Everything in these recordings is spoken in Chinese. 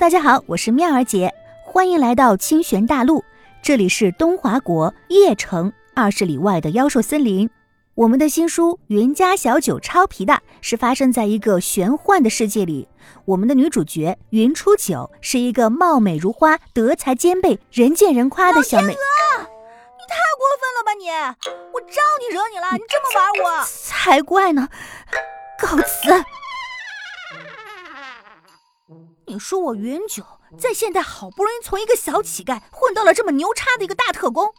大家好，我是妙儿姐，欢迎来到清玄大陆，这里是东华国叶城二十里外的妖兽森林。我们的新书《云家小九超皮的》是发生在一个玄幻的世界里。我们的女主角云初九是一个貌美如花、德才兼备、人见人夸的小美。你太过分了吧你！我招你惹你了？你这么玩我？才怪呢！告辞。说我云九在现代好不容易从一个小乞丐混到了这么牛叉的一个大特工，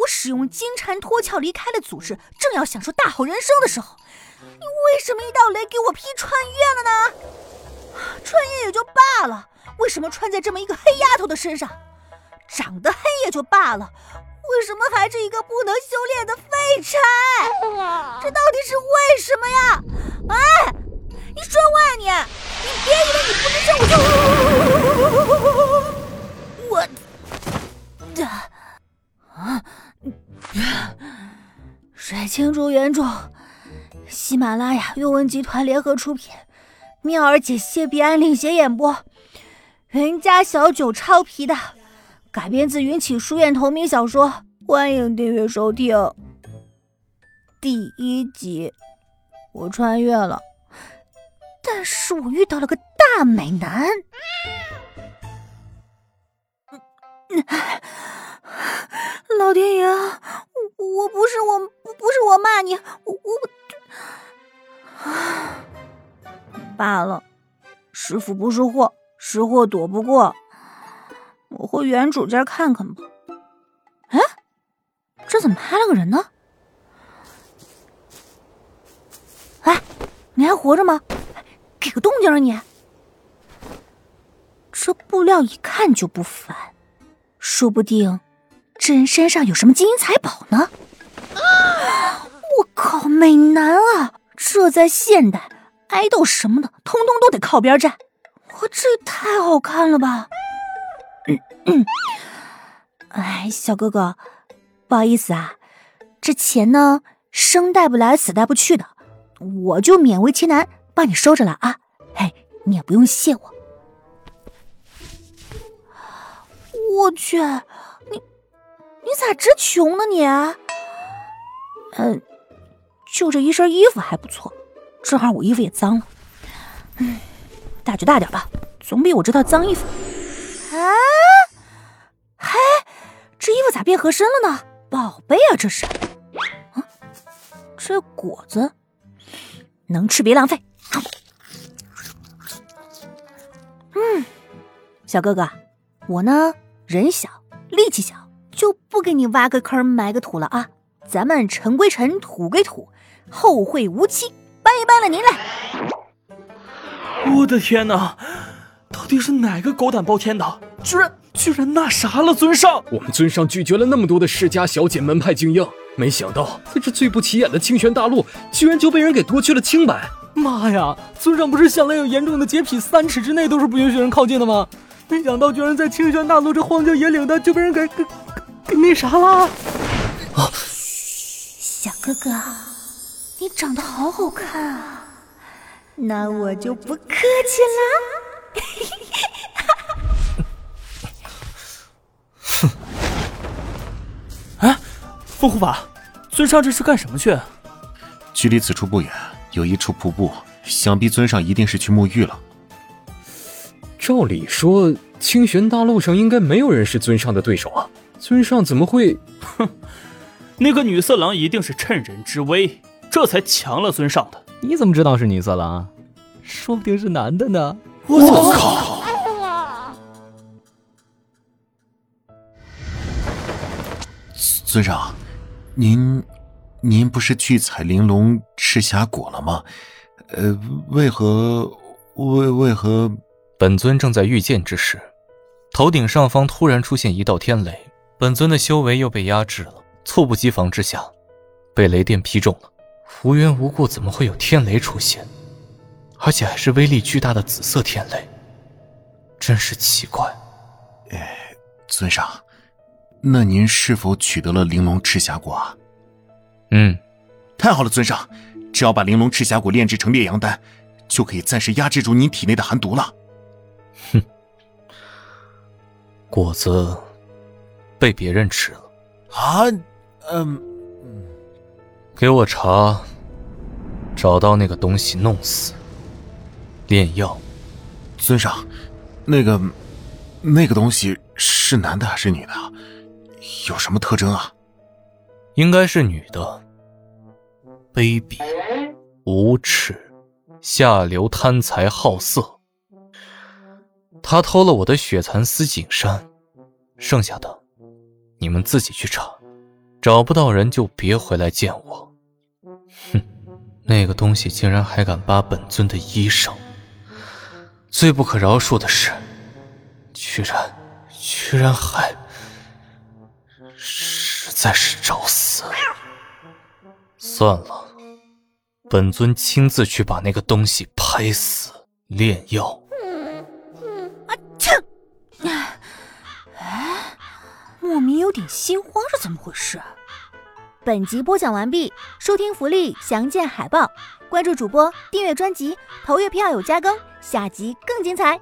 我使用金蝉脱壳离开了组织，正要享受大好人生的时候，你为什么一道雷给我劈穿越了呢？穿越也就罢了，为什么穿在这么一个黑丫头的身上？长得黑也就罢了，为什么还是一个不能修炼的废柴？这到底是为什么呀？哎，你说话你！你别以青竹原著，喜马拉雅阅文集团联合出品，妙儿姐谢必安领衔演播，云家小九超皮的，改编自云起书院同名小说，欢迎订阅收听。第一集，我穿越了。但是我遇到了个大美男，老天爷，我师傅不是货，是货躲不过，我回原主家看看吧。哎，这怎么还了个人呢？哎，你还活着吗？给个动静啊你！这布料一看就不凡，说不定这人身上有什么金银财宝呢。我靠，美男啊！这在现代，爱豆什么的，通通都得靠边站。我这也太好看了吧！哎，小哥哥，不好意思啊，这钱呢，生带不来，死带不去的，我就勉为其难。帮你收着了啊，嘿，你也不用谢我。我去，你你咋这穷呢你？嗯，就这一身衣服还不错，正好我衣服也脏了。嗯，大就大点吧，总比我这套脏衣服。啊，嘿，这衣服咋变合身了呢？宝贝啊，这是。啊，这果子能吃别浪费。嗯，小哥哥，我呢人小力气小，就不给你挖个坑埋个土了啊！咱们尘归尘，土归土，后会无期，拜拜了您嘞！我的天哪，到底是哪个狗胆包天的，居然居然那啥了尊上？我们尊上拒绝了那么多的世家小姐门派精英，没想到在这最不起眼的清玄大陆，居然就被人给夺去了清白。妈呀！尊上不是向来有严重的洁癖，三尺之内都是不允许人靠近的吗？没想到居然在清玄大陆这荒郊野岭的就被人给给给那啥了！啊！小哥哥，你长得好好看啊！那我就不客气了。哼！哎，风护法，尊上这是干什么去？距离此处不远。有一处瀑布，想必尊上一定是去沐浴了。照理说，清玄大陆上应该没有人是尊上的对手啊！尊上怎么会？哼，那个女色狼一定是趁人之危，这才强了尊上的。你怎么知道是女色狼？说不定是男的呢！我靠！尊上，您。您不是去采玲珑赤霞果了吗？呃，为何为为何？本尊正在御剑之时，头顶上方突然出现一道天雷，本尊的修为又被压制了，猝不及防之下，被雷电劈中了。无缘无故怎么会有天雷出现？而且还是威力巨大的紫色天雷，真是奇怪。哎，尊上，那您是否取得了玲珑赤霞果啊？嗯，太好了，尊上，只要把玲珑赤霞果炼制成烈阳丹，就可以暂时压制住您体内的寒毒了。哼，果子被别人吃了。啊，嗯，给我查，找到那个东西弄死。炼药，尊上，那个那个东西是男的还是女的？有什么特征啊？应该是女的。卑鄙、无耻、下流、贪财好色。他偷了我的雪蚕丝锦衫，剩下的你们自己去查。找不到人就别回来见我。哼，那个东西竟然还敢扒本尊的衣裳。最不可饶恕的是，居然居然还，实在是找死！算了，本尊亲自去把那个东西拍死炼药。啊！哎，莫名有点心慌是怎么回事？啊本集播讲完毕，收听福利详见海报，关注主播，订阅专辑，投月票有加更，下集更精彩。